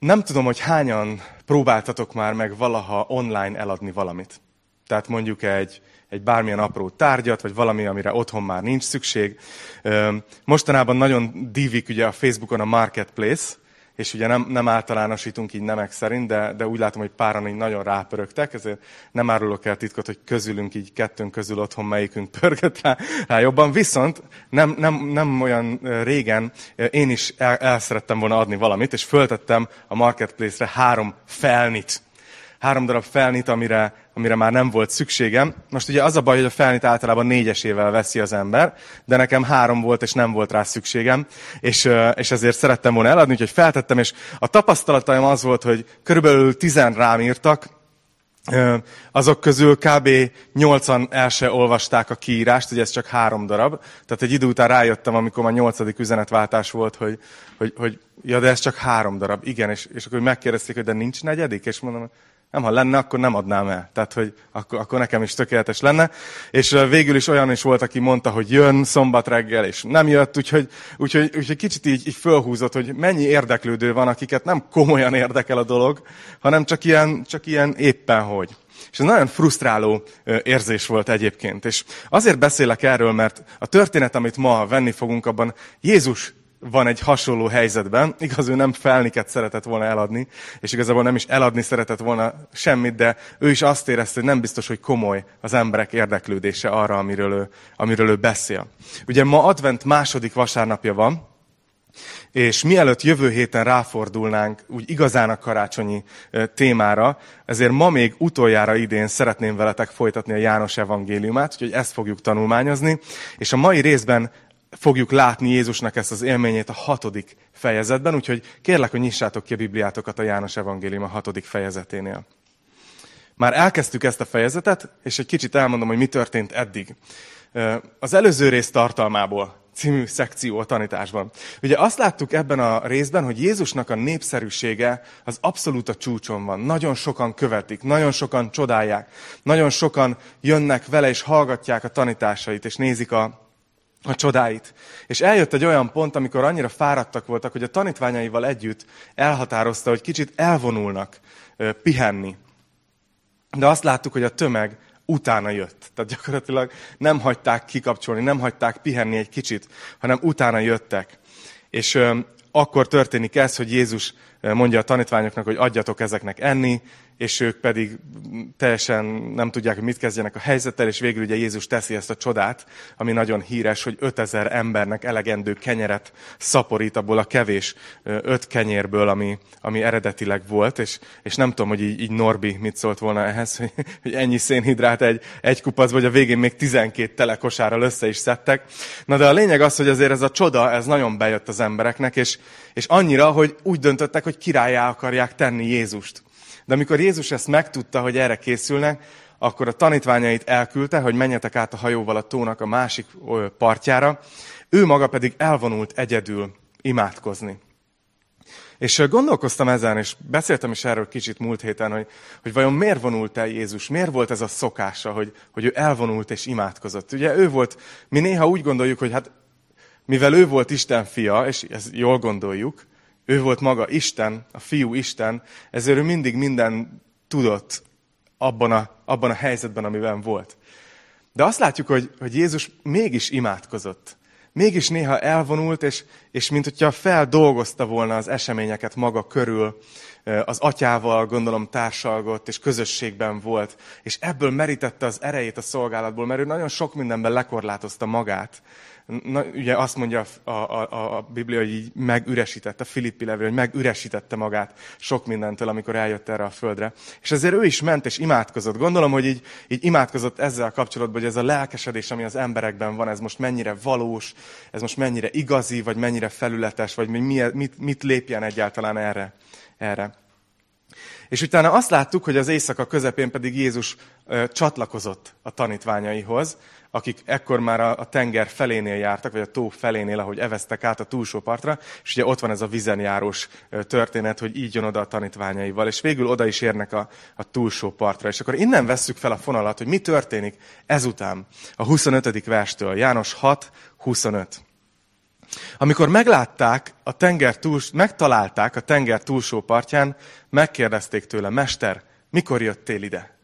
Nem tudom, hogy hányan próbáltatok már meg valaha online eladni valamit. Tehát mondjuk egy, egy bármilyen apró tárgyat, vagy valami, amire otthon már nincs szükség. Mostanában nagyon divik ugye a Facebookon a marketplace, és ugye nem, nem általánosítunk így nemek szerint, de, de úgy látom, hogy páran így nagyon rápörögtek, ezért nem árulok el titkot, hogy közülünk így kettőnk közül otthon melyikünk pörgött rá, rá jobban. Viszont nem, nem, nem olyan régen én is el, el szerettem volna adni valamit, és föltettem a marketplace-re három felnit három darab felnit, amire, amire már nem volt szükségem. Most ugye az a baj, hogy a felnit általában négyesével veszi az ember, de nekem három volt, és nem volt rá szükségem, és, és ezért szerettem volna eladni, úgyhogy feltettem, és a tapasztalataim az volt, hogy körülbelül tizen rám írtak, azok közül kb. 8-an el se olvasták a kiírást, hogy ez csak három darab. Tehát egy idő után rájöttem, amikor már nyolcadik üzenetváltás volt, hogy, hogy, hogy ja, de ez csak három darab. Igen, és, és akkor megkérdezték, hogy de nincs negyedik? És mondom, nem, ha lenne, akkor nem adnám el. Tehát, hogy akkor, akkor nekem is tökéletes lenne. És végül is olyan is volt, aki mondta, hogy jön szombat reggel, és nem jött, úgyhogy, úgyhogy, úgyhogy kicsit így, így fölhúzott, hogy mennyi érdeklődő van, akiket nem komolyan érdekel a dolog, hanem csak ilyen, csak ilyen éppen hogy. És ez nagyon frusztráló érzés volt egyébként. És azért beszélek erről, mert a történet, amit ma venni fogunk, abban Jézus van egy hasonló helyzetben. Igaz, ő nem felniket szeretett volna eladni, és igazából nem is eladni szeretett volna semmit, de ő is azt érezte, hogy nem biztos, hogy komoly az emberek érdeklődése arra, amiről ő, amiről ő beszél. Ugye ma advent második vasárnapja van, és mielőtt jövő héten ráfordulnánk úgy igazán a karácsonyi témára, ezért ma még utoljára idén szeretném veletek folytatni a János evangéliumát, úgyhogy ezt fogjuk tanulmányozni, és a mai részben fogjuk látni Jézusnak ezt az élményét a hatodik fejezetben, úgyhogy kérlek, hogy nyissátok ki a Bibliátokat a János Evangélium a hatodik fejezeténél. Már elkezdtük ezt a fejezetet, és egy kicsit elmondom, hogy mi történt eddig. Az előző rész tartalmából című szekció a tanításban. Ugye azt láttuk ebben a részben, hogy Jézusnak a népszerűsége az abszolút a csúcson van. Nagyon sokan követik, nagyon sokan csodálják, nagyon sokan jönnek vele és hallgatják a tanításait, és nézik a, a csodáit. És eljött egy olyan pont, amikor annyira fáradtak voltak, hogy a tanítványaival együtt elhatározta, hogy kicsit elvonulnak pihenni. De azt láttuk, hogy a tömeg utána jött. Tehát gyakorlatilag nem hagyták kikapcsolni, nem hagyták pihenni egy kicsit, hanem utána jöttek. És akkor történik ez, hogy Jézus mondja a tanítványoknak, hogy adjatok ezeknek enni, és ők pedig teljesen nem tudják, hogy mit kezdjenek a helyzettel, és végül ugye Jézus teszi ezt a csodát, ami nagyon híres, hogy 5000 embernek elegendő kenyeret szaporít abból a kevés öt kenyérből, ami, ami eredetileg volt, és, és nem tudom, hogy így, így Norbi mit szólt volna ehhez, hogy, hogy ennyi szénhidrát egy, egy kupac, vagy a végén még 12 tele kosárral össze is szedtek. Na de a lényeg az, hogy azért ez a csoda, ez nagyon bejött az embereknek, és, és annyira, hogy úgy döntöttek, hogy királyá akarják tenni Jézust. De amikor Jézus ezt megtudta, hogy erre készülnek, akkor a tanítványait elküldte, hogy menjetek át a hajóval a tónak a másik partjára, ő maga pedig elvonult egyedül imádkozni. És gondolkoztam ezen, és beszéltem is erről kicsit múlt héten, hogy, hogy vajon miért vonult el Jézus, miért volt ez a szokása, hogy, hogy ő elvonult és imádkozott. Ugye ő volt, mi néha úgy gondoljuk, hogy hát mivel ő volt Isten fia, és ezt jól gondoljuk, ő volt maga Isten, a fiú Isten, ezért ő mindig minden tudott abban a, abban a helyzetben, amiben volt. De azt látjuk, hogy, hogy Jézus mégis imádkozott. Mégis néha elvonult, és, és mint hogyha feldolgozta volna az eseményeket maga körül, az atyával, gondolom, társalgott, és közösségben volt, és ebből merítette az erejét a szolgálatból, mert ő nagyon sok mindenben lekorlátozta magát. Na, ugye azt mondja a, a, a, a Biblia, hogy így megüresítette, a Filippi levél, hogy megüresítette magát sok mindentől, amikor eljött erre a földre. És ezért ő is ment és imádkozott. Gondolom, hogy így, így imádkozott ezzel kapcsolatban, hogy ez a lelkesedés, ami az emberekben van, ez most mennyire valós, ez most mennyire igazi, vagy mennyire felületes, vagy mi, mit, mit lépjen egyáltalán erre. erre. És utána azt láttuk, hogy az éjszaka közepén pedig Jézus ö, csatlakozott a tanítványaihoz, akik ekkor már a, tenger felénél jártak, vagy a tó felénél, ahogy eveztek át a túlsó partra, és ugye ott van ez a vizenjárós történet, hogy így jön oda a tanítványaival, és végül oda is érnek a, a túlsó partra. És akkor innen vesszük fel a fonalat, hogy mi történik ezután, a 25. verstől, János 6, 25. Amikor meglátták a tenger túl, megtalálták a tenger túlsó partján, megkérdezték tőle, Mester, mikor jöttél ide?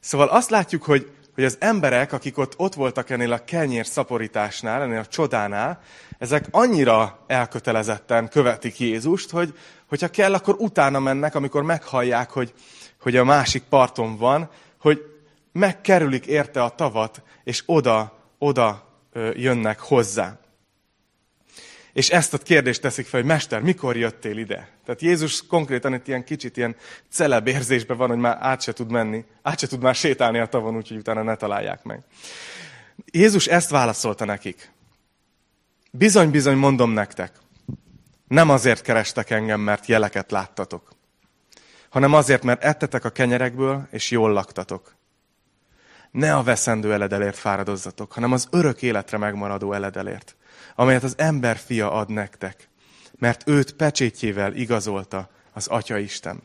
Szóval azt látjuk, hogy, hogy az emberek, akik ott, ott voltak ennél a kenyér szaporításnál, ennél a csodánál, ezek annyira elkötelezetten követik Jézust, hogy hogyha kell, akkor utána mennek, amikor meghallják, hogy, hogy a másik parton van, hogy megkerülik érte a tavat, és oda, oda jönnek hozzá. És ezt a kérdést teszik fel, hogy Mester, mikor jöttél ide? Tehát Jézus konkrétan itt ilyen kicsit ilyen celeb érzésben van, hogy már át se tud menni, át se tud már sétálni a tavon, úgyhogy utána ne találják meg. Jézus ezt válaszolta nekik. Bizony-bizony mondom nektek, nem azért kerestek engem, mert jeleket láttatok, hanem azért, mert ettetek a kenyerekből, és jól laktatok. Ne a veszendő eledelért fáradozzatok, hanem az örök életre megmaradó eledelért amelyet az ember fia ad nektek, mert őt pecsétjével igazolta az Atya Isten.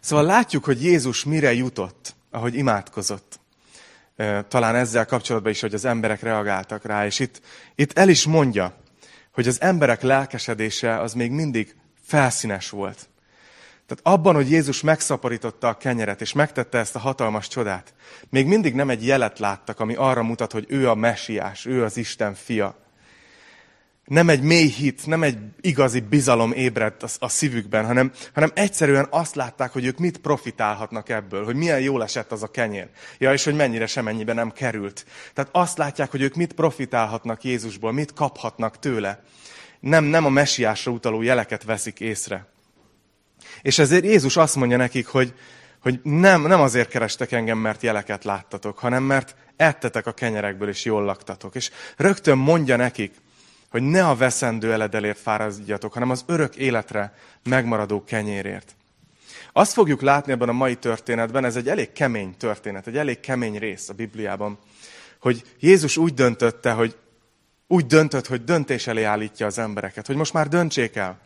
Szóval látjuk, hogy Jézus mire jutott, ahogy imádkozott. Talán ezzel kapcsolatban is, hogy az emberek reagáltak rá, és itt, itt el is mondja, hogy az emberek lelkesedése az még mindig felszínes volt. Tehát abban, hogy Jézus megszaporította a kenyeret, és megtette ezt a hatalmas csodát, még mindig nem egy jelet láttak, ami arra mutat, hogy ő a messiás, ő az Isten fia. Nem egy mély hit, nem egy igazi bizalom ébredt a, a szívükben, hanem, hanem egyszerűen azt látták, hogy ők mit profitálhatnak ebből, hogy milyen jól esett az a kenyér. Ja, és hogy mennyire semennyibe nem került. Tehát azt látják, hogy ők mit profitálhatnak Jézusból, mit kaphatnak tőle. Nem, nem a messiásra utaló jeleket veszik észre. És ezért Jézus azt mondja nekik, hogy, hogy nem, nem azért kerestek engem, mert jeleket láttatok, hanem mert ettetek a kenyerekből, és jól laktatok. És rögtön mondja nekik, hogy ne a veszendő eledelért fáradjatok, hanem az örök életre megmaradó kenyérért. Azt fogjuk látni ebben a mai történetben, ez egy elég kemény történet, egy elég kemény rész a Bibliában, hogy Jézus úgy döntötte, hogy úgy döntött, hogy döntés elé állítja az embereket, hogy most már döntsék el.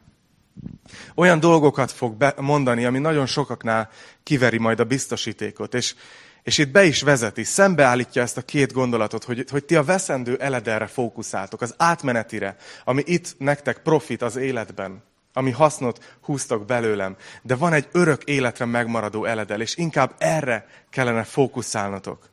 Olyan dolgokat fog mondani, ami nagyon sokaknál kiveri majd a biztosítékot. És, és itt be is vezeti, szembeállítja ezt a két gondolatot, hogy, hogy ti a veszendő eledelre fókuszáltok, az átmenetire, ami itt nektek profit az életben, ami hasznot húztak belőlem. De van egy örök életre megmaradó eledel, és inkább erre kellene fókuszálnotok.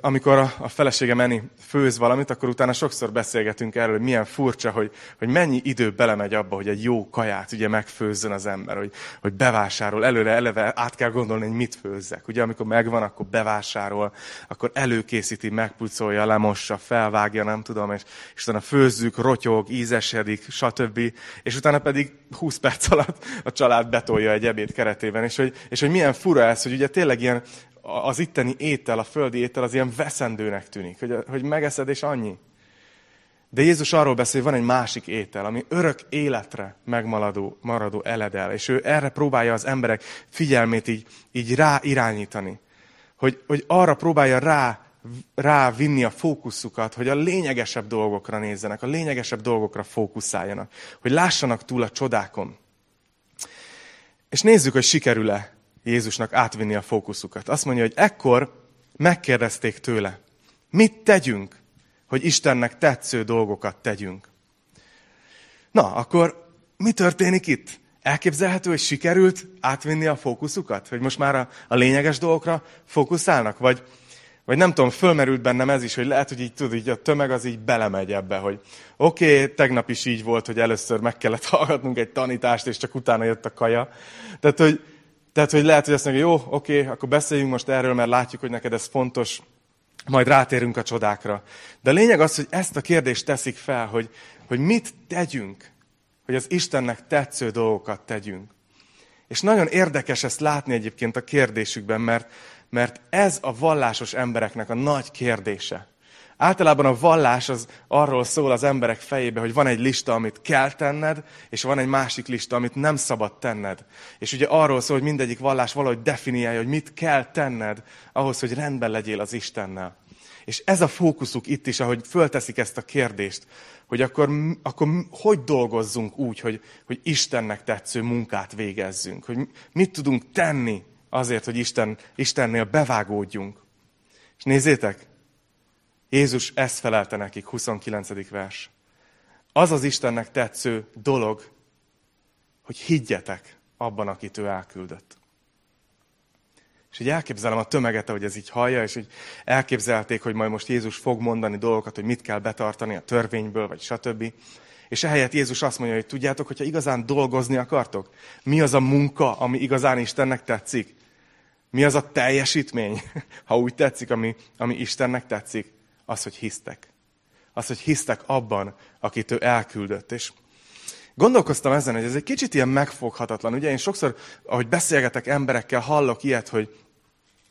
Amikor a feleségem Eni főz valamit, akkor utána sokszor beszélgetünk erről, hogy milyen furcsa, hogy, hogy mennyi idő belemegy abba, hogy egy jó kaját ugye megfőzzön az ember, hogy, hogy bevásárol. Előre eleve át kell gondolni, hogy mit főzzek. Ugye amikor megvan, akkor bevásárol, akkor előkészíti, megpucolja, lemossa, felvágja, nem tudom, és, és utána főzzük, rotyog, ízesedik, stb. És utána pedig 20 perc alatt a család betolja egy ebéd keretében. És hogy, és hogy milyen fura ez, hogy ugye tényleg ilyen az itteni étel, a földi étel az ilyen veszendőnek tűnik, hogy, hogy megeszed és annyi. De Jézus arról beszél, hogy van egy másik étel, ami örök életre megmaradó maradó eledel, és ő erre próbálja az emberek figyelmét így, így rá irányítani. Hogy, hogy arra próbálja rá, rá vinni a fókuszukat, hogy a lényegesebb dolgokra nézzenek, a lényegesebb dolgokra fókuszáljanak, hogy lássanak túl a csodákon. És nézzük, hogy sikerül-e Jézusnak átvinni a fókuszukat. Azt mondja, hogy ekkor megkérdezték tőle, mit tegyünk, hogy Istennek tetsző dolgokat tegyünk. Na, akkor mi történik itt? Elképzelhető, hogy sikerült átvinni a fókuszukat? Hogy most már a, a lényeges dolgokra fókuszálnak? Vagy, vagy nem tudom, fölmerült bennem ez is, hogy lehet, hogy így tudod, így a tömeg az így belemegy ebbe, hogy oké, okay, tegnap is így volt, hogy először meg kellett hallgatnunk egy tanítást, és csak utána jött a kaja. Tehát, hogy, tehát, hogy lehet, hogy azt mondja, jó, oké, akkor beszéljünk most erről, mert látjuk, hogy neked ez fontos, majd rátérünk a csodákra. De a lényeg az, hogy ezt a kérdést teszik fel, hogy, hogy mit tegyünk, hogy az Istennek tetsző dolgokat tegyünk. És nagyon érdekes ezt látni egyébként a kérdésükben, mert, mert ez a vallásos embereknek a nagy kérdése. Általában a vallás az arról szól az emberek fejébe, hogy van egy lista, amit kell tenned, és van egy másik lista, amit nem szabad tenned. És ugye arról szól, hogy mindegyik vallás valahogy definiálja, hogy mit kell tenned ahhoz, hogy rendben legyél az Istennel. És ez a fókuszuk itt is, ahogy fölteszik ezt a kérdést, hogy akkor, akkor hogy dolgozzunk úgy, hogy, hogy Istennek tetsző munkát végezzünk, hogy mit tudunk tenni azért, hogy Isten, Istennél bevágódjunk. És nézzétek, Jézus ezt felelte nekik, 29. vers. Az az Istennek tetsző dolog, hogy higgyetek abban, akit ő elküldött. És így elképzelem a tömeget, hogy ez így hallja, és így elképzelték, hogy majd most Jézus fog mondani dolgokat, hogy mit kell betartani a törvényből, vagy stb. És ehelyett Jézus azt mondja, hogy tudjátok, hogyha igazán dolgozni akartok, mi az a munka, ami igazán Istennek tetszik? Mi az a teljesítmény, ha úgy tetszik, ami, ami Istennek tetszik? Az, hogy hisztek. Az, hogy hisztek abban, akit ő elküldött. És gondolkoztam ezen, hogy ez egy kicsit ilyen megfoghatatlan. Ugye én sokszor, ahogy beszélgetek emberekkel, hallok ilyet, hogy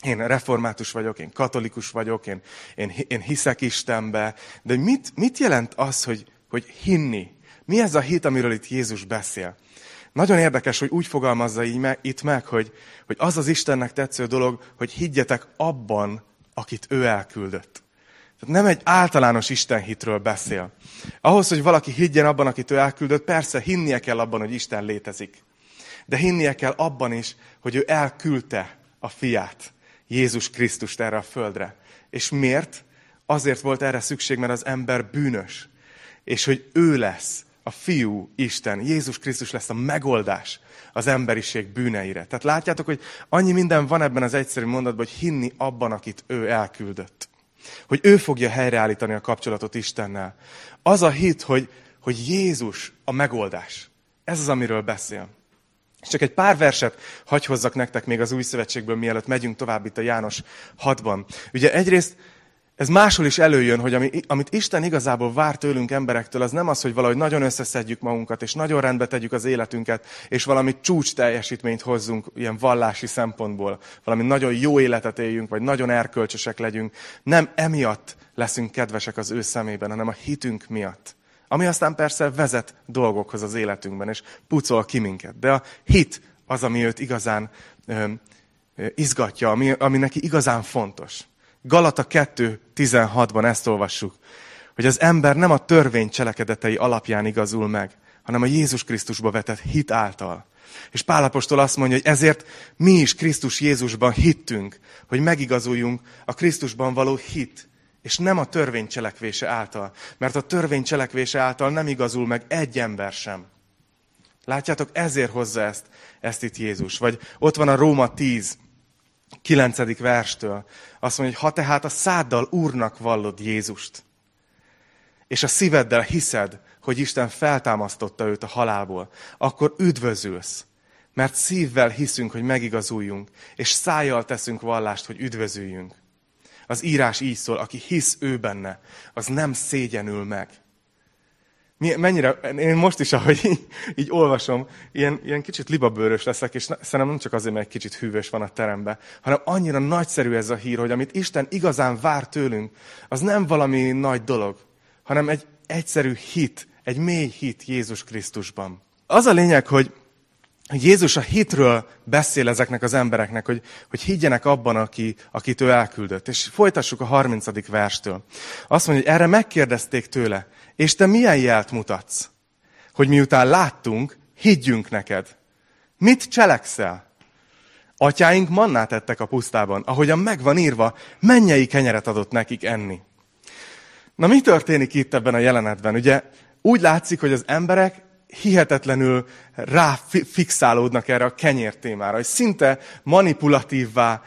én református vagyok, én katolikus vagyok, én, én, én hiszek Istenbe, de mit, mit jelent az, hogy, hogy hinni? Mi ez a hit, amiről itt Jézus beszél? Nagyon érdekes, hogy úgy fogalmazza így me, itt meg, hogy, hogy az az Istennek tetsző dolog, hogy higgyetek abban, akit ő elküldött. Tehát nem egy általános Istenhitről beszél. Ahhoz, hogy valaki higgyen abban, akit ő elküldött, persze hinnie kell abban, hogy Isten létezik. De hinnie kell abban is, hogy ő elküldte a fiát, Jézus Krisztust erre a földre. És miért? Azért volt erre szükség, mert az ember bűnös. És hogy ő lesz a fiú Isten, Jézus Krisztus lesz a megoldás az emberiség bűneire. Tehát látjátok, hogy annyi minden van ebben az egyszerű mondatban, hogy hinni abban, akit ő elküldött. Hogy ő fogja helyreállítani a kapcsolatot Istennel. Az a hit, hogy, hogy Jézus a megoldás. Ez az, amiről beszél. És csak egy pár verset hagy hozzak nektek még az új szövetségből, mielőtt megyünk tovább itt a János 6-ban. Ugye egyrészt ez máshol is előjön, hogy ami, amit Isten igazából vár tőlünk emberektől, az nem az, hogy valahogy nagyon összeszedjük magunkat, és nagyon rendbe tegyük az életünket, és valami csúcs teljesítményt hozzunk ilyen vallási szempontból, valami nagyon jó életet éljünk, vagy nagyon erkölcsösek legyünk. Nem emiatt leszünk kedvesek az ő szemében, hanem a hitünk miatt. Ami aztán persze vezet dolgokhoz az életünkben, és pucol ki minket. De a hit az, ami őt igazán ö, ö, izgatja, ami, ami neki igazán fontos. Galata 2.16-ban ezt olvassuk, hogy az ember nem a törvény cselekedetei alapján igazul meg, hanem a Jézus Krisztusba vetett hit által. És Pálapostól azt mondja, hogy ezért mi is Krisztus Jézusban hittünk, hogy megigazuljunk a Krisztusban való hit, és nem a törvény cselekvése által. Mert a törvény cselekvése által nem igazul meg egy ember sem. Látjátok, ezért hozza ezt, ezt itt Jézus. Vagy ott van a Róma 10, 9. verstől. Azt mondja, hogy ha tehát a száddal Úrnak vallod Jézust, és a szíveddel hiszed, hogy Isten feltámasztotta őt a halálból, akkor üdvözülsz. Mert szívvel hiszünk, hogy megigazuljunk, és szájjal teszünk vallást, hogy üdvözüljünk. Az írás így szól, aki hisz ő benne, az nem szégyenül meg. Mennyire, én most is, ahogy így, így olvasom, ilyen, ilyen kicsit libabőrös leszek, és szerintem nem csak azért, mert egy kicsit hűvös van a teremben, hanem annyira nagyszerű ez a hír, hogy amit Isten igazán vár tőlünk, az nem valami nagy dolog, hanem egy egyszerű hit, egy mély hit Jézus Krisztusban. Az a lényeg, hogy Jézus a hitről beszél ezeknek az embereknek, hogy, hogy higgyenek abban, aki, akit ő elküldött. És folytassuk a 30. verstől. Azt mondja, hogy erre megkérdezték tőle, és te milyen jelt mutatsz? Hogy miután láttunk, higgyünk neked. Mit cselekszel? Atyáink mannát ettek a pusztában, ahogyan megvan írva, mennyei kenyeret adott nekik enni. Na mi történik itt ebben a jelenetben? Ugye úgy látszik, hogy az emberek hihetetlenül ráfixálódnak erre a kenyér témára, hogy szinte manipulatívvá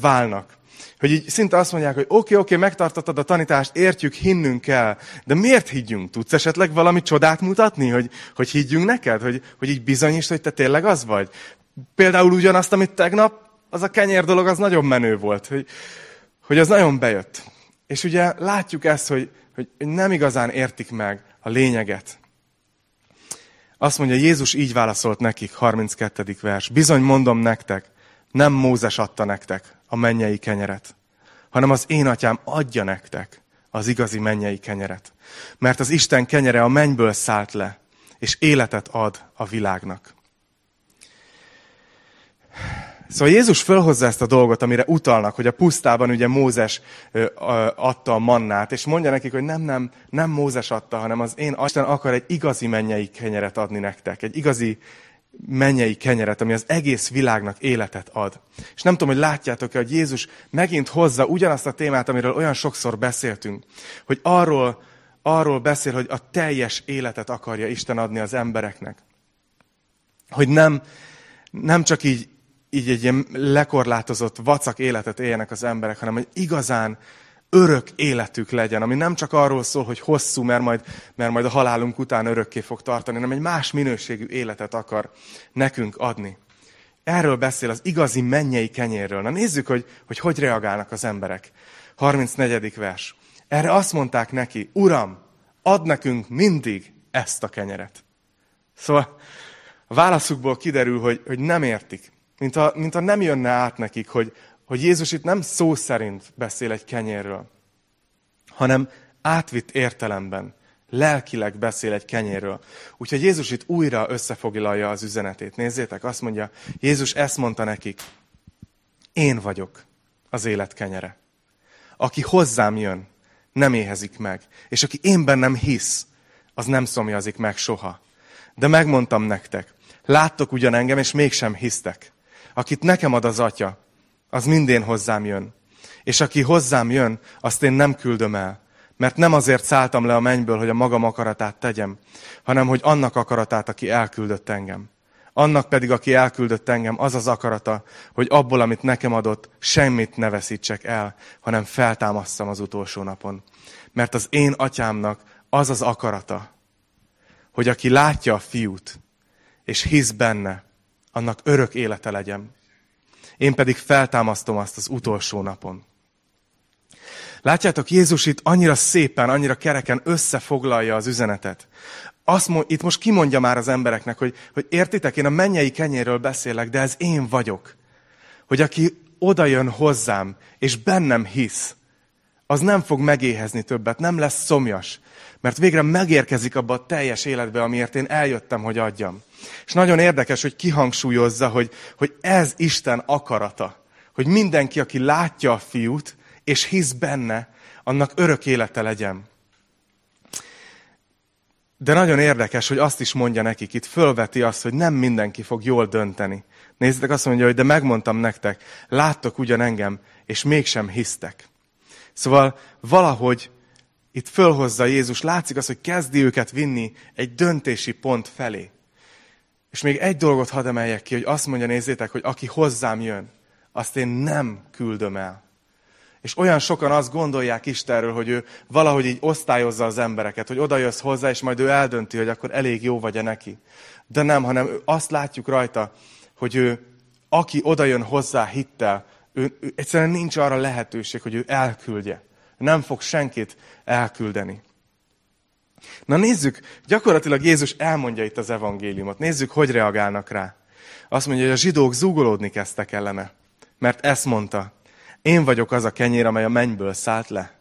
válnak. Hogy így szinte azt mondják, hogy oké, okay, oké, okay, megtartottad a tanítást, értjük, hinnünk kell. De miért higgyünk? Tudsz esetleg valami csodát mutatni, hogy, hogy higgyünk neked? Hogy, hogy így bizonyítsd, hogy te tényleg az vagy? Például ugyanazt, amit tegnap, az a kenyér dolog, az nagyon menő volt. Hogy, hogy az nagyon bejött. És ugye látjuk ezt, hogy, hogy nem igazán értik meg a lényeget. Azt mondja, Jézus így válaszolt nekik, 32. vers. Bizony mondom nektek, nem Mózes adta nektek a mennyei kenyeret, hanem az én atyám adja nektek az igazi mennyei kenyeret. Mert az Isten kenyere a mennyből szállt le, és életet ad a világnak. Szóval Jézus fölhozza ezt a dolgot, amire utalnak, hogy a pusztában ugye Mózes adta a mannát, és mondja nekik, hogy nem, nem, nem Mózes adta, hanem az én Isten akar egy igazi mennyei kenyeret adni nektek, egy igazi mennyei kenyeret, ami az egész világnak életet ad. És nem tudom, hogy látjátok-e, hogy Jézus megint hozza ugyanazt a témát, amiről olyan sokszor beszéltünk, hogy arról, arról beszél, hogy a teljes életet akarja Isten adni az embereknek. Hogy nem, nem csak így, így egy ilyen lekorlátozott vacak életet éljenek az emberek, hanem hogy igazán örök életük legyen, ami nem csak arról szól, hogy hosszú, mert majd, mert majd a halálunk után örökké fog tartani, hanem egy más minőségű életet akar nekünk adni. Erről beszél az igazi mennyei kenyérről. Na nézzük, hogy hogy, hogy reagálnak az emberek. 34. vers. Erre azt mondták neki, Uram, ad nekünk mindig ezt a kenyeret. Szóval a válaszukból kiderül, hogy, hogy nem értik. Mint a, mint a nem jönne át nekik, hogy, hogy Jézus itt nem szó szerint beszél egy kenyérről, hanem átvitt értelemben, lelkileg beszél egy kenyérről. Úgyhogy Jézus itt újra összefoglalja az üzenetét. Nézzétek, azt mondja, Jézus ezt mondta nekik, én vagyok az élet kenyere. Aki hozzám jön, nem éhezik meg. És aki én bennem hisz, az nem szomjazik meg soha. De megmondtam nektek, láttok ugyan engem, és mégsem hisztek. Akit nekem ad az atya, az mindén hozzám jön. És aki hozzám jön, azt én nem küldöm el. Mert nem azért szálltam le a mennyből, hogy a magam akaratát tegyem, hanem hogy annak akaratát, aki elküldött engem. Annak pedig, aki elküldött engem, az az akarata, hogy abból, amit nekem adott, semmit ne veszítsek el, hanem feltámasztam az utolsó napon. Mert az én atyámnak az az akarata, hogy aki látja a fiút, és hisz benne, annak örök élete legyen én pedig feltámasztom azt az utolsó napon. Látjátok, Jézus itt annyira szépen, annyira kereken összefoglalja az üzenetet. Azt mond, itt most kimondja már az embereknek, hogy, hogy értitek, én a mennyei kenyéről beszélek, de ez én vagyok. Hogy aki oda jön hozzám, és bennem hisz, az nem fog megéhezni többet, nem lesz szomjas, mert végre megérkezik abba a teljes életbe, amiért én eljöttem, hogy adjam. És nagyon érdekes, hogy kihangsúlyozza, hogy, hogy ez Isten akarata. Hogy mindenki, aki látja a fiút, és hisz benne, annak örök élete legyen. De nagyon érdekes, hogy azt is mondja nekik, itt fölveti azt, hogy nem mindenki fog jól dönteni. Nézzétek, azt mondja, hogy de megmondtam nektek, láttok ugyan engem, és mégsem hisztek. Szóval valahogy itt fölhozza Jézus, látszik az, hogy kezdi őket vinni egy döntési pont felé. És még egy dolgot hadd emeljek ki, hogy azt mondja, nézzétek, hogy aki hozzám jön, azt én nem küldöm el. És olyan sokan azt gondolják Istenről, hogy ő valahogy így osztályozza az embereket, hogy oda jössz hozzá, és majd ő eldönti, hogy akkor elég jó vagy-e neki. De nem, hanem azt látjuk rajta, hogy ő, aki oda jön hozzá hittel, ő, ő, egyszerűen nincs arra lehetőség, hogy ő elküldje. Nem fog senkit elküldeni. Na nézzük, gyakorlatilag Jézus elmondja itt az evangéliumot. Nézzük, hogy reagálnak rá. Azt mondja, hogy a zsidók zúgolódni kezdtek ellene. Mert ezt mondta, én vagyok az a kenyér, amely a mennyből szállt le.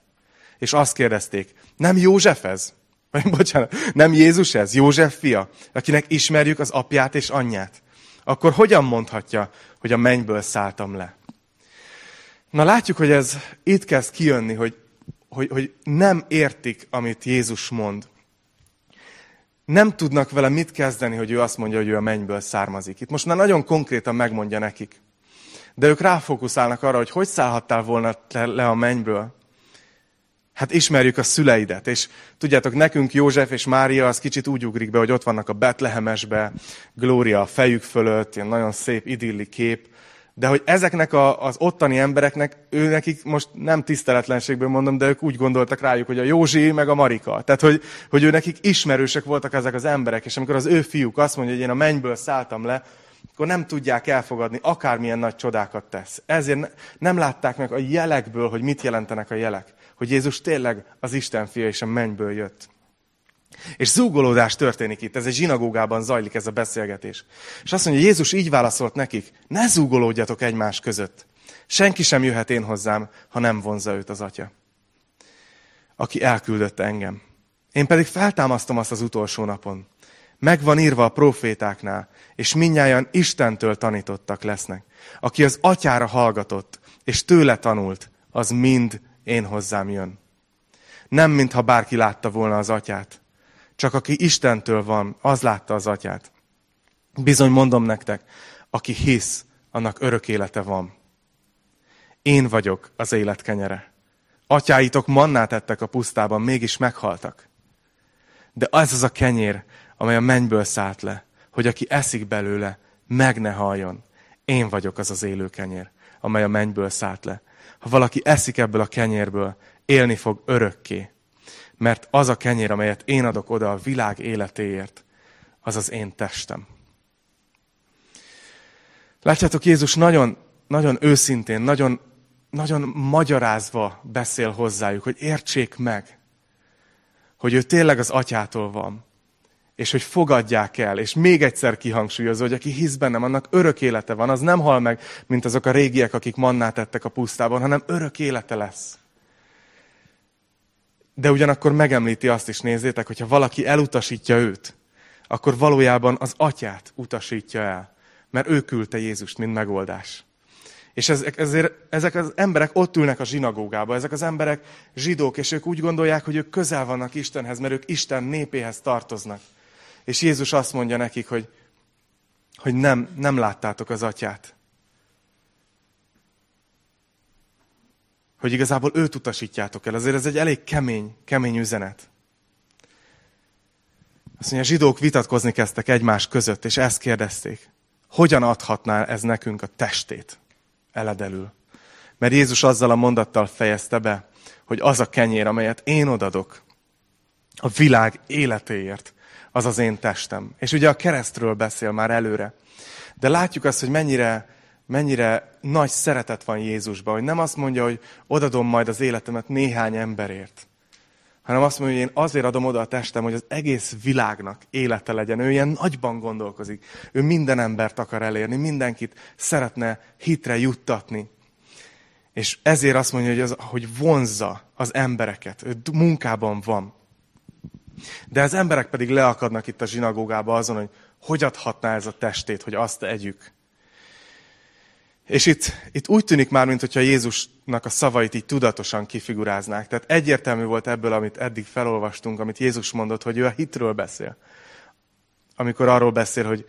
És azt kérdezték, nem József ez? Vagy bocsánat, nem Jézus ez, József fia, akinek ismerjük az apját és anyját. Akkor hogyan mondhatja, hogy a mennyből szálltam le? Na látjuk, hogy ez itt kezd kijönni, hogy hogy, hogy nem értik, amit Jézus mond. Nem tudnak vele mit kezdeni, hogy ő azt mondja, hogy ő a mennyből származik. Itt most már nagyon konkrétan megmondja nekik. De ők ráfókuszálnak arra, hogy hogy szállhattál volna le a mennyből. Hát ismerjük a szüleidet, és tudjátok, nekünk József és Mária az kicsit úgy ugrik be, hogy ott vannak a Betlehemesbe, Glória a fejük fölött, ilyen nagyon szép idilli kép, de hogy ezeknek a, az ottani embereknek, ő nekik most nem tiszteletlenségből mondom, de ők úgy gondoltak rájuk, hogy a Józsi meg a Marika. Tehát, hogy, hogy ő nekik ismerősek voltak ezek az emberek, és amikor az ő fiúk azt mondja, hogy én a mennyből szálltam le, akkor nem tudják elfogadni, akármilyen nagy csodákat tesz. Ezért nem látták meg a jelekből, hogy mit jelentenek a jelek. Hogy Jézus tényleg az Isten fia és a mennyből jött. És zúgolódás történik itt, ez egy zsinagógában zajlik ez a beszélgetés. És azt mondja, Jézus így válaszolt nekik, ne zúgolódjatok egymás között. Senki sem jöhet én hozzám, ha nem vonza őt az atya, aki elküldött engem. Én pedig feltámasztom azt az utolsó napon. Meg van írva a profétáknál, és minnyáján Istentől tanítottak lesznek. Aki az atyára hallgatott, és tőle tanult, az mind én hozzám jön. Nem, mintha bárki látta volna az atyát, csak aki Istentől van, az látta az atyát. Bizony mondom nektek, aki hisz, annak örök élete van. Én vagyok az élet kenyere. Atyáitok mannát ettek a pusztában, mégis meghaltak. De az az a kenyér, amely a mennyből szállt le, hogy aki eszik belőle, meg ne haljon. Én vagyok az az élő kenyér, amely a mennyből szállt le. Ha valaki eszik ebből a kenyérből, élni fog örökké. Mert az a kenyér, amelyet én adok oda a világ életéért, az az én testem. Látjátok, Jézus nagyon, nagyon őszintén, nagyon, nagyon magyarázva beszél hozzájuk, hogy értsék meg, hogy ő tényleg az atyától van, és hogy fogadják el, és még egyszer kihangsúlyozza, hogy aki hisz bennem, annak örök élete van, az nem hal meg, mint azok a régiek, akik mannát ettek a pusztában, hanem örök élete lesz. De ugyanakkor megemlíti azt is, nézzétek, hogyha valaki elutasítja őt, akkor valójában az atyát utasítja el, mert ő küldte Jézust, mint megoldás. És ezek, ezért, ezek az emberek ott ülnek a zsinagógába, ezek az emberek zsidók, és ők úgy gondolják, hogy ők közel vannak Istenhez, mert ők Isten népéhez tartoznak. És Jézus azt mondja nekik, hogy, hogy nem, nem láttátok az atyát. Hogy igazából őt utasítjátok el. Azért ez egy elég kemény, kemény üzenet. Azt mondja, a zsidók vitatkozni kezdtek egymás között, és ezt kérdezték. Hogyan adhatná ez nekünk a testét eledelül? Mert Jézus azzal a mondattal fejezte be, hogy az a kenyér, amelyet én odadok a világ életéért, az az én testem. És ugye a keresztről beszél már előre. De látjuk azt, hogy mennyire, mennyire nagy szeretet van Jézusban, hogy nem azt mondja, hogy odadom majd az életemet néhány emberért, hanem azt mondja, hogy én azért adom oda a testem, hogy az egész világnak élete legyen. Ő ilyen nagyban gondolkozik. Ő minden embert akar elérni, mindenkit szeretne hitre juttatni. És ezért azt mondja, hogy, az, hogy vonzza az embereket. Ő munkában van. De az emberek pedig leakadnak itt a zsinagógába azon, hogy hogy adhatná ez a testét, hogy azt együk. És itt, itt úgy tűnik már, mintha Jézusnak a szavait így tudatosan kifiguráznák. Tehát egyértelmű volt ebből, amit eddig felolvastunk, amit Jézus mondott, hogy ő a hitről beszél. Amikor arról beszél, hogy,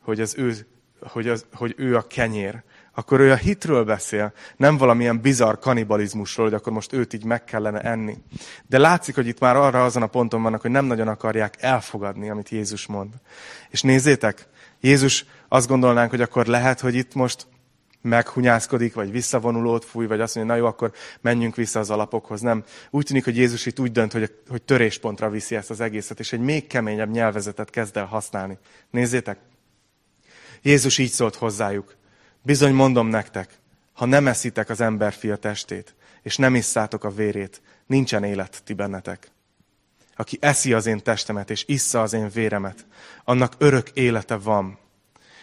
hogy, az ő, hogy, az, hogy ő a kenyér, akkor ő a hitről beszél, nem valamilyen bizarr kanibalizmusról, hogy akkor most őt így meg kellene enni. De látszik, hogy itt már arra azon a ponton vannak, hogy nem nagyon akarják elfogadni, amit Jézus mond. És nézzétek, Jézus azt gondolnánk, hogy akkor lehet, hogy itt most meghunyászkodik, vagy visszavonulót fúj, vagy azt mondja, na jó, akkor menjünk vissza az alapokhoz. Nem. Úgy tűnik, hogy Jézus itt úgy dönt, hogy, hogy töréspontra viszi ezt az egészet, és egy még keményebb nyelvezetet kezd el használni. Nézzétek! Jézus így szólt hozzájuk. Bizony mondom nektek, ha nem eszitek az emberfia testét, és nem isszátok a vérét, nincsen élet ti bennetek. Aki eszi az én testemet, és issza az én véremet, annak örök élete van.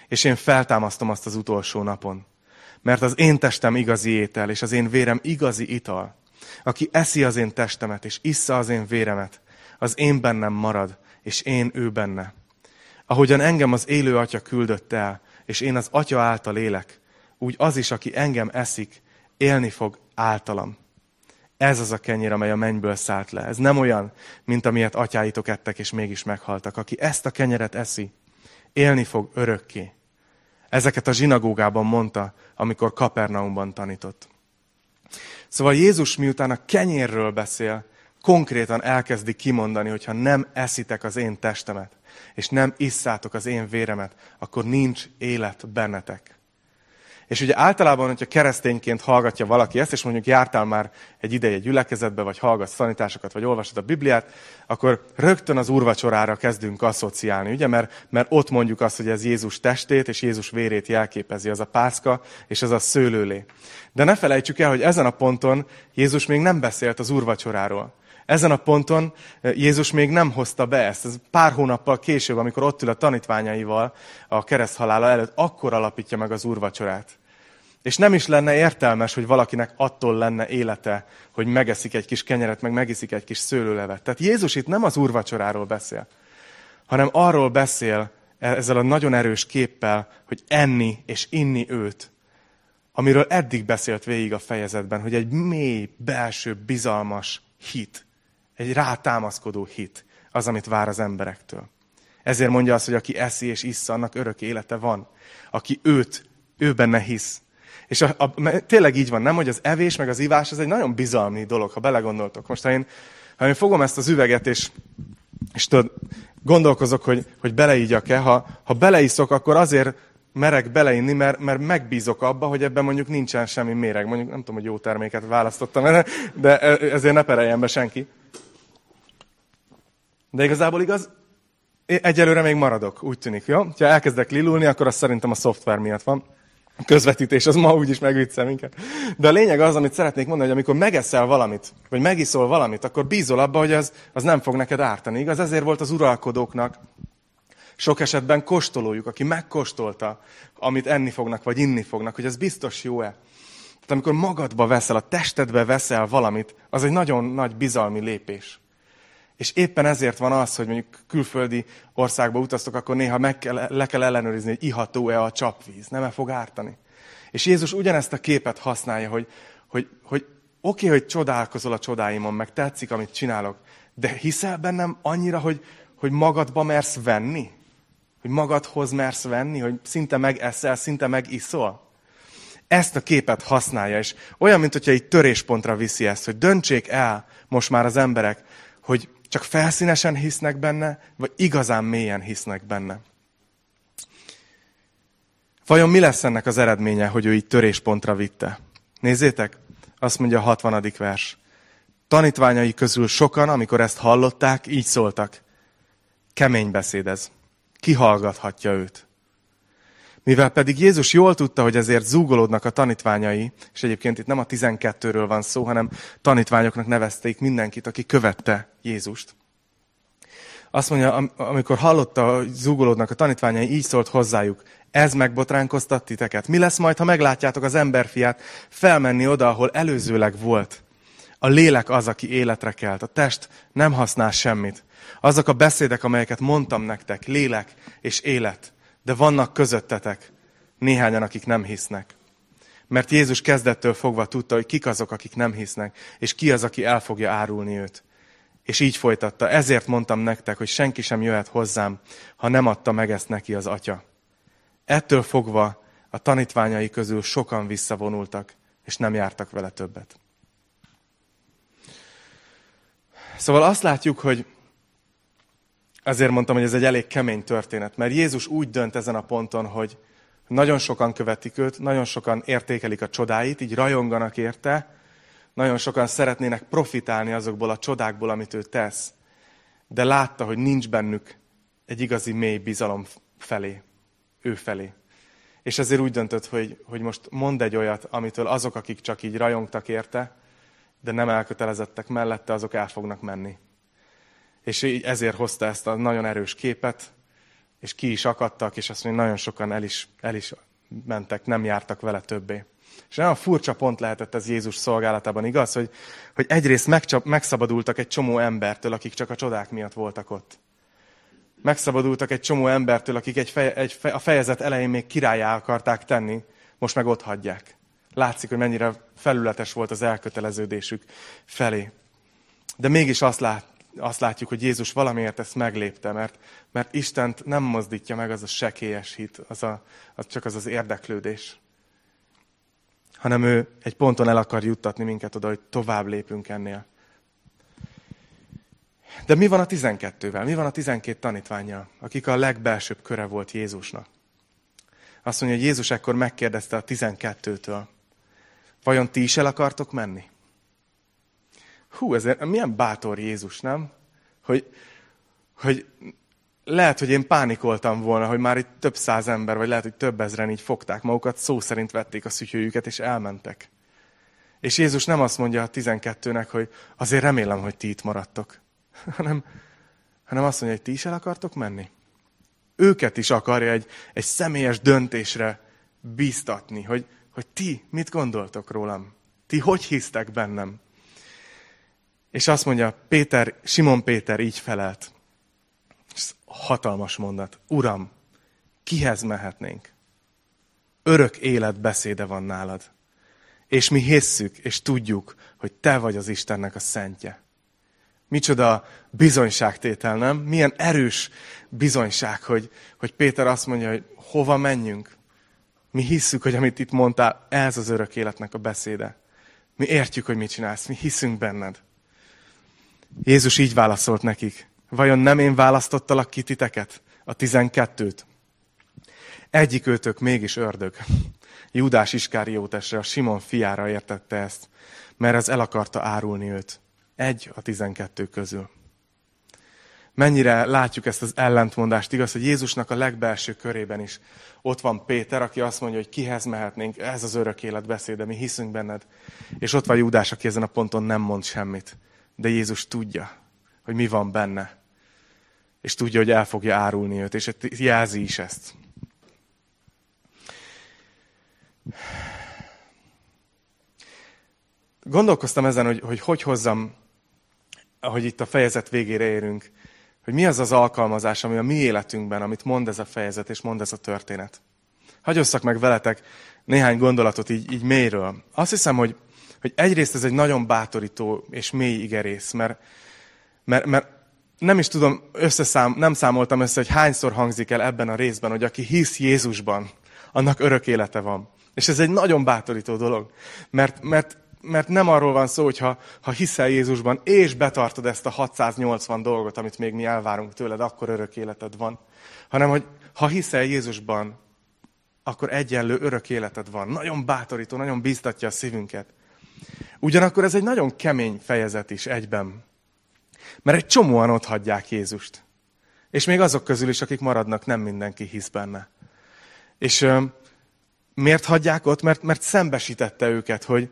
És én feltámasztom azt az utolsó napon. Mert az én testem igazi étel, és az én vérem igazi ital. Aki eszi az én testemet, és issza az én véremet, az én bennem marad, és én ő benne. Ahogyan engem az élő atya küldött el, és én az atya által élek, úgy az is, aki engem eszik, élni fog általam. Ez az a kenyér, amely a mennyből szállt le. Ez nem olyan, mint amilyet atyáitok ettek, és mégis meghaltak. Aki ezt a kenyeret eszi, élni fog örökké. Ezeket a zsinagógában mondta, amikor Kapernaumban tanított. Szóval Jézus miután a kenyérről beszél, konkrétan elkezdi kimondani, hogy ha nem eszitek az én testemet, és nem isszátok az én véremet, akkor nincs élet bennetek. És ugye általában, hogyha keresztényként hallgatja valaki ezt, és mondjuk jártál már egy ideje gyülekezetbe, vagy hallgatsz tanításokat, vagy olvasod a Bibliát, akkor rögtön az úrvacsorára kezdünk asszociálni, ugye? Mert, mert ott mondjuk azt, hogy ez Jézus testét és Jézus vérét jelképezi, az a pászka és az a szőlőlé. De ne felejtsük el, hogy ezen a ponton Jézus még nem beszélt az úrvacsoráról. Ezen a ponton eh, Jézus még nem hozta be ezt. Ez pár hónappal később, amikor ott ül a tanítványaival a kereszthalála előtt, akkor alapítja meg az úrvacsorát. És nem is lenne értelmes, hogy valakinek attól lenne élete, hogy megeszik egy kis kenyeret, meg megiszik egy kis szőlőlevet. Tehát Jézus itt nem az úrvacsoráról beszél, hanem arról beszél ezzel a nagyon erős képpel, hogy enni és inni őt, amiről eddig beszélt végig a fejezetben, hogy egy mély, belső, bizalmas hit, egy rátámaszkodó hit az, amit vár az emberektől. Ezért mondja azt, hogy aki eszi és issza, annak örök élete van. Aki őt, ő benne hisz. És a, a, tényleg így van, nem, hogy az evés meg az ivás, ez egy nagyon bizalmi dolog, ha belegondoltok. Most ha én, ha én fogom ezt az üveget, és, és tudod, gondolkozok, hogy, hogy beleígyak-e, ha, ha beleiszok, akkor azért merek beleinni, mert, mert megbízok abba, hogy ebben mondjuk nincsen semmi méreg. Mondjuk nem tudom, hogy jó terméket választottam, de ezért ne pereljen be senki. De igazából igaz, egyelőre még maradok, úgy tűnik, jó? Ha elkezdek lilulni, akkor az szerintem a szoftver miatt van. Közvetítés az ma úgyis megviccel minket. De a lényeg az, amit szeretnék mondani, hogy amikor megeszel valamit, vagy megiszol valamit, akkor bízol abba, hogy az, az nem fog neked ártani. Igaz, ezért volt az uralkodóknak sok esetben kóstolójuk, aki megkóstolta, amit enni fognak, vagy inni fognak, hogy ez biztos jó-e. Tehát amikor magadba veszel, a testedbe veszel valamit, az egy nagyon nagy bizalmi lépés. És éppen ezért van az, hogy mondjuk külföldi országba utaztok, akkor néha meg kell, le kell ellenőrizni, hogy iható-e a csapvíz, nem-e fog ártani. És Jézus ugyanezt a képet használja, hogy, hogy, hogy oké, okay, hogy csodálkozol a csodáimon, meg tetszik, amit csinálok, de hiszel bennem annyira, hogy, hogy magadba mersz venni? Hogy magadhoz mersz venni, hogy szinte megeszel, szinte megiszol? Ezt a képet használja, és olyan, mint hogyha egy töréspontra viszi ezt, hogy döntsék el most már az emberek, hogy csak felszínesen hisznek benne, vagy igazán mélyen hisznek benne. Vajon mi lesz ennek az eredménye, hogy ő így töréspontra vitte? Nézzétek, azt mondja a 60. vers. Tanítványai közül sokan, amikor ezt hallották, így szóltak. Kemény beszéd ez. Hallgathatja őt? Mivel pedig Jézus jól tudta, hogy ezért zúgolódnak a tanítványai, és egyébként itt nem a 12-ről van szó, hanem tanítványoknak nevezték mindenkit, aki követte Jézust. Azt mondja, amikor hallotta, hogy zúgolódnak a tanítványai, így szólt hozzájuk. Ez megbotránkoztat titeket. Mi lesz majd, ha meglátjátok az emberfiát felmenni oda, ahol előzőleg volt? A lélek az, aki életre kelt. A test nem használ semmit. Azok a beszédek, amelyeket mondtam nektek, lélek és élet de vannak közöttetek néhányan, akik nem hisznek. Mert Jézus kezdettől fogva tudta, hogy kik azok, akik nem hisznek, és ki az, aki el fogja árulni őt. És így folytatta, ezért mondtam nektek, hogy senki sem jöhet hozzám, ha nem adta meg ezt neki az atya. Ettől fogva a tanítványai közül sokan visszavonultak, és nem jártak vele többet. Szóval azt látjuk, hogy Azért mondtam, hogy ez egy elég kemény történet, mert Jézus úgy dönt ezen a ponton, hogy nagyon sokan követik őt, nagyon sokan értékelik a csodáit, így rajonganak érte, nagyon sokan szeretnének profitálni azokból a csodákból, amit ő tesz. De látta, hogy nincs bennük egy igazi mély bizalom felé, ő felé. És ezért úgy döntött, hogy, hogy most mond egy olyat, amitől azok, akik csak így rajongtak érte, de nem elkötelezettek mellette, azok el fognak menni. És ezért hozta ezt a nagyon erős képet, és ki is akadtak, és azt mondja, nagyon sokan el is, el is mentek, nem jártak vele többé. És nagyon furcsa pont lehetett ez Jézus szolgálatában, igaz? Hogy, hogy egyrészt megcsap, megszabadultak egy csomó embertől, akik csak a csodák miatt voltak ott. Megszabadultak egy csomó embertől, akik egy fej, egy fej, a fejezet elején még királyá akarták tenni, most meg ott hagyják. Látszik, hogy mennyire felületes volt az elköteleződésük felé. De mégis azt lát, azt látjuk, hogy Jézus valamiért ezt meglépte, mert, mert Istent nem mozdítja meg az a sekélyes hit, az, a, az csak az az érdeklődés. Hanem ő egy ponton el akar juttatni minket oda, hogy tovább lépünk ennél. De mi van a 12-vel? Mi van a 12 tanítványjal, akik a legbelsőbb köre volt Jézusnak? Azt mondja, hogy Jézus ekkor megkérdezte a 12-től, vajon ti is el akartok menni? Hú, ez milyen bátor Jézus, nem? Hogy, hogy lehet, hogy én pánikoltam volna, hogy már itt több száz ember, vagy lehet, hogy több ezren így fogták magukat, szó szerint vették a szütyőjüket, és elmentek. És Jézus nem azt mondja a tizenkettőnek, hogy azért remélem, hogy ti itt maradtok, hanem, hanem azt mondja, hogy ti is el akartok menni. Őket is akarja egy, egy személyes döntésre bíztatni, hogy, hogy ti mit gondoltok rólam? Ti hogy hisztek bennem? És azt mondja, Péter, Simon Péter így felelt. Ez hatalmas mondat. Uram, kihez mehetnénk? Örök élet beszéde van nálad. És mi hisszük, és tudjuk, hogy te vagy az Istennek a szentje. Micsoda bizonyságtétel, nem? Milyen erős bizonyság, hogy, hogy Péter azt mondja, hogy hova menjünk. Mi hisszük, hogy amit itt mondtál, ez az örök életnek a beszéde. Mi értjük, hogy mit csinálsz, mi hiszünk benned. Jézus így válaszolt nekik. Vajon nem én választottalak ki titeket, a tizenkettőt? Egyik őtök mégis ördög. Judás Iskáriótesre, a Simon fiára értette ezt, mert ez el akarta árulni őt. Egy a tizenkettő közül. Mennyire látjuk ezt az ellentmondást, igaz, hogy Jézusnak a legbelső körében is ott van Péter, aki azt mondja, hogy kihez mehetnénk, ez az örök élet beszéde, mi hiszünk benned. És ott van Júdás, aki ezen a ponton nem mond semmit. De Jézus tudja, hogy mi van benne. És tudja, hogy el fogja árulni őt, és jelzi is ezt. Gondolkoztam ezen, hogy hogy, hogy hozzam, ahogy itt a fejezet végére érünk, hogy mi az az alkalmazás, ami a mi életünkben, amit mond ez a fejezet, és mond ez a történet. Hagyosszak meg veletek néhány gondolatot így, így mélyről. Azt hiszem, hogy, hogy egyrészt ez egy nagyon bátorító és mély igerész, mert, mert, mert nem is tudom, összeszám, nem számoltam össze, hogy hányszor hangzik el ebben a részben, hogy aki hisz Jézusban, annak örök élete van. És ez egy nagyon bátorító dolog, mert, mert, mert nem arról van szó, hogy ha, ha hiszel Jézusban, és betartod ezt a 680 dolgot, amit még mi elvárunk tőled, akkor örök életed van. Hanem, hogy ha hiszel Jézusban, akkor egyenlő örök életed van. Nagyon bátorító, nagyon bíztatja a szívünket. Ugyanakkor ez egy nagyon kemény fejezet is egyben. Mert egy csomóan ott hagyják Jézust. És még azok közül is, akik maradnak, nem mindenki hisz benne. És Miért hagyják ott? Mert, mert szembesítette őket, hogy,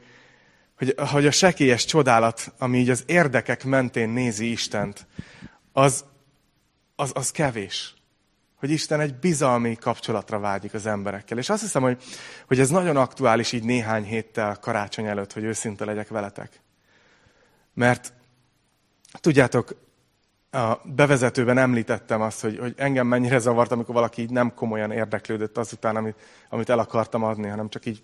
hogy, hogy a sekélyes csodálat, ami így az érdekek mentén nézi Istent, az, az, az kevés. Hogy Isten egy bizalmi kapcsolatra vágyik az emberekkel. És azt hiszem, hogy, hogy ez nagyon aktuális így néhány héttel karácsony előtt, hogy őszinte legyek veletek. Mert tudjátok, a bevezetőben említettem azt, hogy, hogy engem mennyire zavart, amikor valaki így nem komolyan érdeklődött azután, amit, amit el akartam adni, hanem csak így,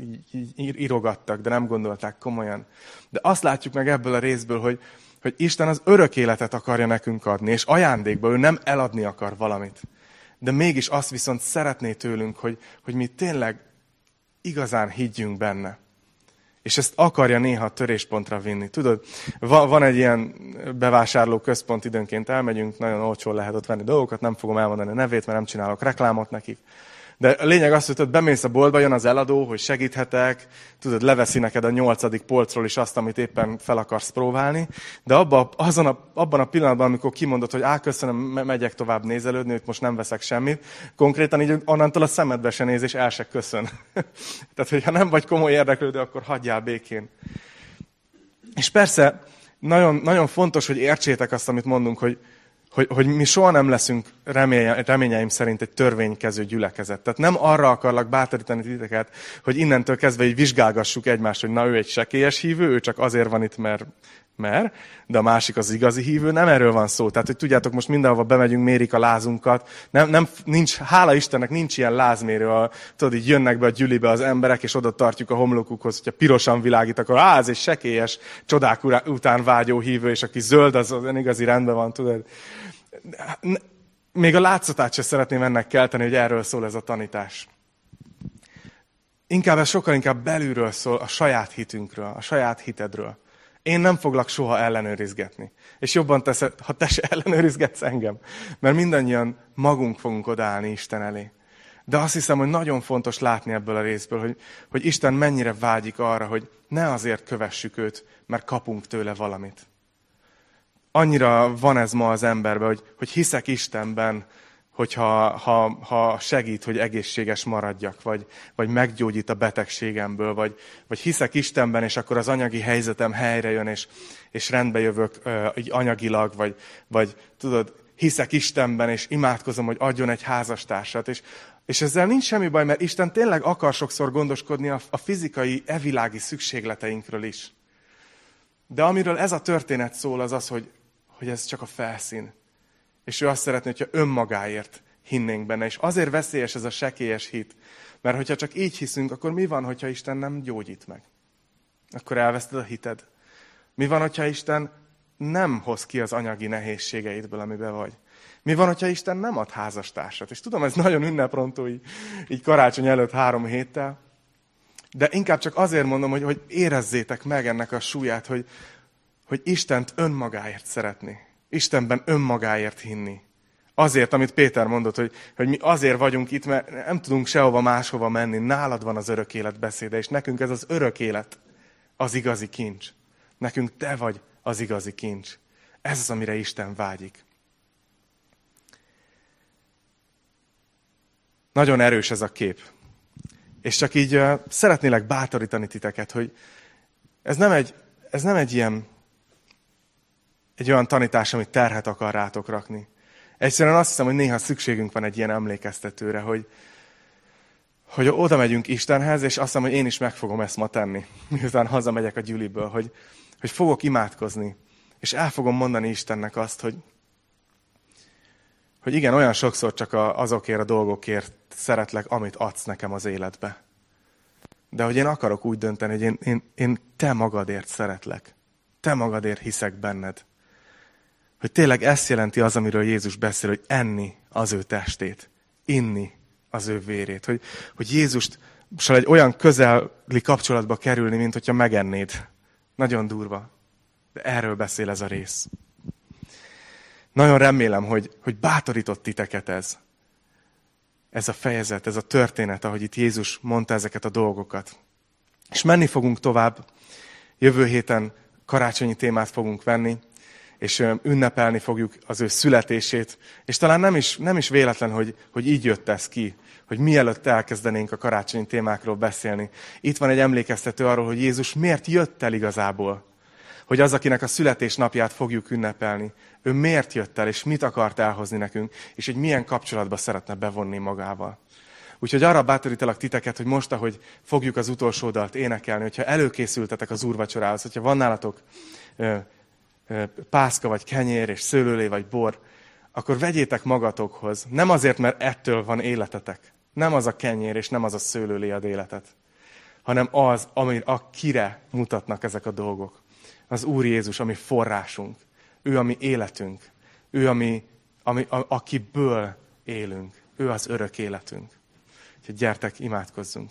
így, így írogattak, de nem gondolták komolyan. De azt látjuk meg ebből a részből, hogy, hogy Isten az örök életet akarja nekünk adni, és ajándékba ő nem eladni akar valamit. De mégis azt viszont szeretné tőlünk, hogy, hogy mi tényleg igazán higgyünk benne. És ezt akarja néha töréspontra vinni. Tudod, van, egy ilyen bevásárló központ, időnként elmegyünk, nagyon olcsón lehet ott venni dolgokat, nem fogom elmondani a nevét, mert nem csinálok reklámot nekik. De a lényeg az, hogy tudod, bemész a boltba, jön az eladó, hogy segíthetek, tudod, leveszi neked a nyolcadik polcról is azt, amit éppen fel akarsz próbálni, de abba, azon a, abban a pillanatban, amikor kimondod, hogy á, köszönöm, megyek tovább nézelődni, hogy most nem veszek semmit, konkrétan így onnantól a szemedbe se néz, és el se köszön. Tehát, hogyha nem vagy komoly érdeklődő, akkor hagyjál békén. És persze, nagyon, nagyon fontos, hogy értsétek azt, amit mondunk, hogy, hogy, hogy mi soha nem leszünk reményeim szerint egy törvénykező gyülekezet. Tehát nem arra akarlak bátorítani titeket, hogy innentől kezdve így vizsgálgassuk egymást, hogy na ő egy sekélyes hívő, ő csak azért van itt, mert mer, de a másik az igazi hívő, nem erről van szó. Tehát, hogy tudjátok, most mindenhova bemegyünk, mérik a lázunkat. Nem, nem, nincs, hála Istennek nincs ilyen lázmérő. A, tudod, így jönnek be a gyülibe az emberek, és oda tartjuk a homlokukhoz, hogyha pirosan világít, akkor á, ez egy sekélyes, csodák után vágyó hívő, és aki zöld, az, az igazi rendben van, tudod. Még a látszatát sem szeretném ennek kelteni, hogy erről szól ez a tanítás. Inkább ez sokkal inkább belülről szól, a saját hitünkről, a saját hitedről. Én nem foglak soha ellenőrizgetni. És jobban teszed, ha te se ellenőrizgetsz engem. Mert mindannyian magunk fogunk odállni Isten elé. De azt hiszem, hogy nagyon fontos látni ebből a részből, hogy, hogy Isten mennyire vágyik arra, hogy ne azért kövessük őt, mert kapunk tőle valamit. Annyira van ez ma az emberben, hogy, hogy hiszek Istenben, hogyha ha, ha segít, hogy egészséges maradjak, vagy, vagy meggyógyít a betegségemből, vagy, vagy hiszek Istenben, és akkor az anyagi helyzetem helyre jön, és, és rendbe jövök így anyagilag, vagy, vagy tudod, hiszek Istenben, és imádkozom, hogy adjon egy házastársat. És, és ezzel nincs semmi baj, mert Isten tényleg akar sokszor gondoskodni a, a fizikai, evilági szükségleteinkről is. De amiről ez a történet szól, az az, hogy, hogy ez csak a felszín és ő azt szeretné, hogyha önmagáért hinnénk benne. És azért veszélyes ez a sekélyes hit. Mert hogyha csak így hiszünk, akkor mi van, hogyha Isten nem gyógyít meg? Akkor elveszted a hited. Mi van, hogyha Isten nem hoz ki az anyagi nehézségeidből, amiben vagy? Mi van, hogyha Isten nem ad házastársat? És tudom, ez nagyon ünneprontó, így, így karácsony előtt három héttel, de inkább csak azért mondom, hogy, hogy érezzétek meg ennek a súlyát, hogy, hogy Istent önmagáért szeretni. Istenben önmagáért hinni. Azért, amit Péter mondott, hogy, hogy mi azért vagyunk itt, mert nem tudunk sehova máshova menni. Nálad van az örök élet beszéde, és nekünk ez az örök élet az igazi kincs. Nekünk te vagy az igazi kincs. Ez az, amire Isten vágyik. Nagyon erős ez a kép. És csak így uh, szeretnélek bátorítani titeket, hogy ez nem egy, ez nem egy ilyen egy olyan tanítás, amit terhet akar rátok rakni. Egyszerűen azt hiszem, hogy néha szükségünk van egy ilyen emlékeztetőre, hogy, hogy oda megyünk Istenhez, és azt hiszem, hogy én is meg fogom ezt ma tenni, miután hazamegyek a gyűliből, hogy, hogy fogok imádkozni, és el fogom mondani Istennek azt, hogy, hogy igen, olyan sokszor csak azokért a dolgokért szeretlek, amit adsz nekem az életbe. De hogy én akarok úgy dönteni, hogy én, én, én te magadért szeretlek. Te magadért hiszek benned. Hogy tényleg ezt jelenti az, amiről Jézus beszél, hogy enni az ő testét, inni az ő vérét. Hogy, hogy Jézust egy olyan közeli kapcsolatba kerülni, mint hogyha megennéd. Nagyon durva. De erről beszél ez a rész. Nagyon remélem, hogy, hogy bátorított titeket ez. Ez a fejezet, ez a történet, ahogy itt Jézus mondta ezeket a dolgokat. És menni fogunk tovább. Jövő héten karácsonyi témát fogunk venni, és ünnepelni fogjuk az ő születését. És talán nem is, nem is véletlen, hogy, hogy így jött ez ki, hogy mielőtt elkezdenénk a karácsonyi témákról beszélni. Itt van egy emlékeztető arról, hogy Jézus miért jött el igazából hogy az, akinek a születésnapját fogjuk ünnepelni, ő miért jött el, és mit akart elhozni nekünk, és hogy milyen kapcsolatba szeretne bevonni magával. Úgyhogy arra bátorítalak titeket, hogy most, ahogy fogjuk az utolsó dalt énekelni, hogyha előkészültetek az úrvacsorához, hogyha van nálatok pászka, vagy kenyér, és szőlőlé, vagy bor, akkor vegyétek magatokhoz. Nem azért, mert ettől van életetek. Nem az a kenyér, és nem az a szőlőlé ad életet, hanem az, amire, akire mutatnak ezek a dolgok az Úr Jézus, ami forrásunk. Ő, ami életünk. Ő, ami, ami, a, akiből élünk. Ő az örök életünk. Úgyhogy gyertek, imádkozzunk.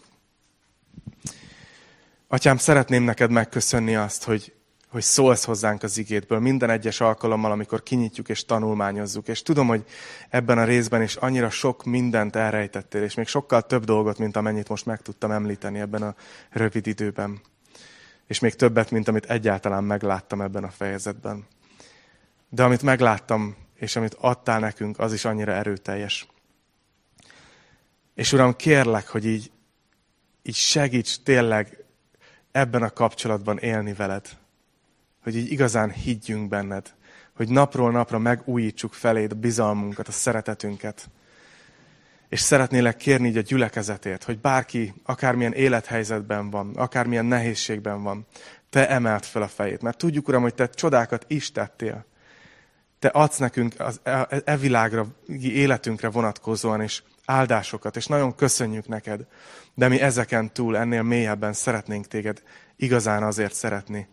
Atyám, szeretném neked megköszönni azt, hogy, hogy szólsz hozzánk az igétből minden egyes alkalommal, amikor kinyitjuk és tanulmányozzuk. És tudom, hogy ebben a részben is annyira sok mindent elrejtettél, és még sokkal több dolgot, mint amennyit most meg tudtam említeni ebben a rövid időben és még többet, mint amit egyáltalán megláttam ebben a fejezetben. De amit megláttam, és amit adtál nekünk, az is annyira erőteljes. És Uram, kérlek, hogy így, így segíts tényleg ebben a kapcsolatban élni veled. Hogy így igazán higgyünk benned. Hogy napról napra megújítsuk feléd a bizalmunkat, a szeretetünket és szeretnélek kérni így a gyülekezetért, hogy bárki akármilyen élethelyzetben van, akármilyen nehézségben van, te emelt fel a fejét. Mert tudjuk, Uram, hogy te csodákat is tettél. Te adsz nekünk az e, e világra, életünkre vonatkozóan is áldásokat, és nagyon köszönjük neked. De mi ezeken túl, ennél mélyebben szeretnénk téged igazán azért szeretni,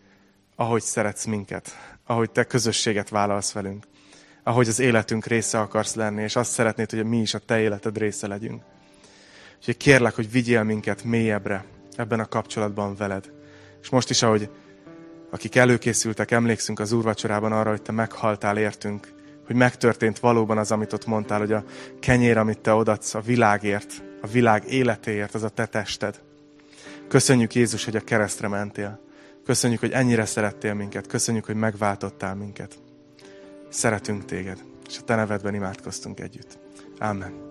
ahogy szeretsz minket, ahogy te közösséget vállalsz velünk ahogy az életünk része akarsz lenni, és azt szeretnéd, hogy mi is a te életed része legyünk. Úgyhogy kérlek, hogy vigyél minket mélyebbre ebben a kapcsolatban veled. És most is, ahogy akik előkészültek, emlékszünk az úrvacsorában arra, hogy te meghaltál értünk, hogy megtörtént valóban az, amit ott mondtál, hogy a kenyér, amit te odaadsz a világért, a világ életéért, az a te tested. Köszönjük Jézus, hogy a keresztre mentél. Köszönjük, hogy ennyire szerettél minket. Köszönjük, hogy megváltottál minket. Szeretünk téged, és a te nevedben imádkoztunk együtt. Amen.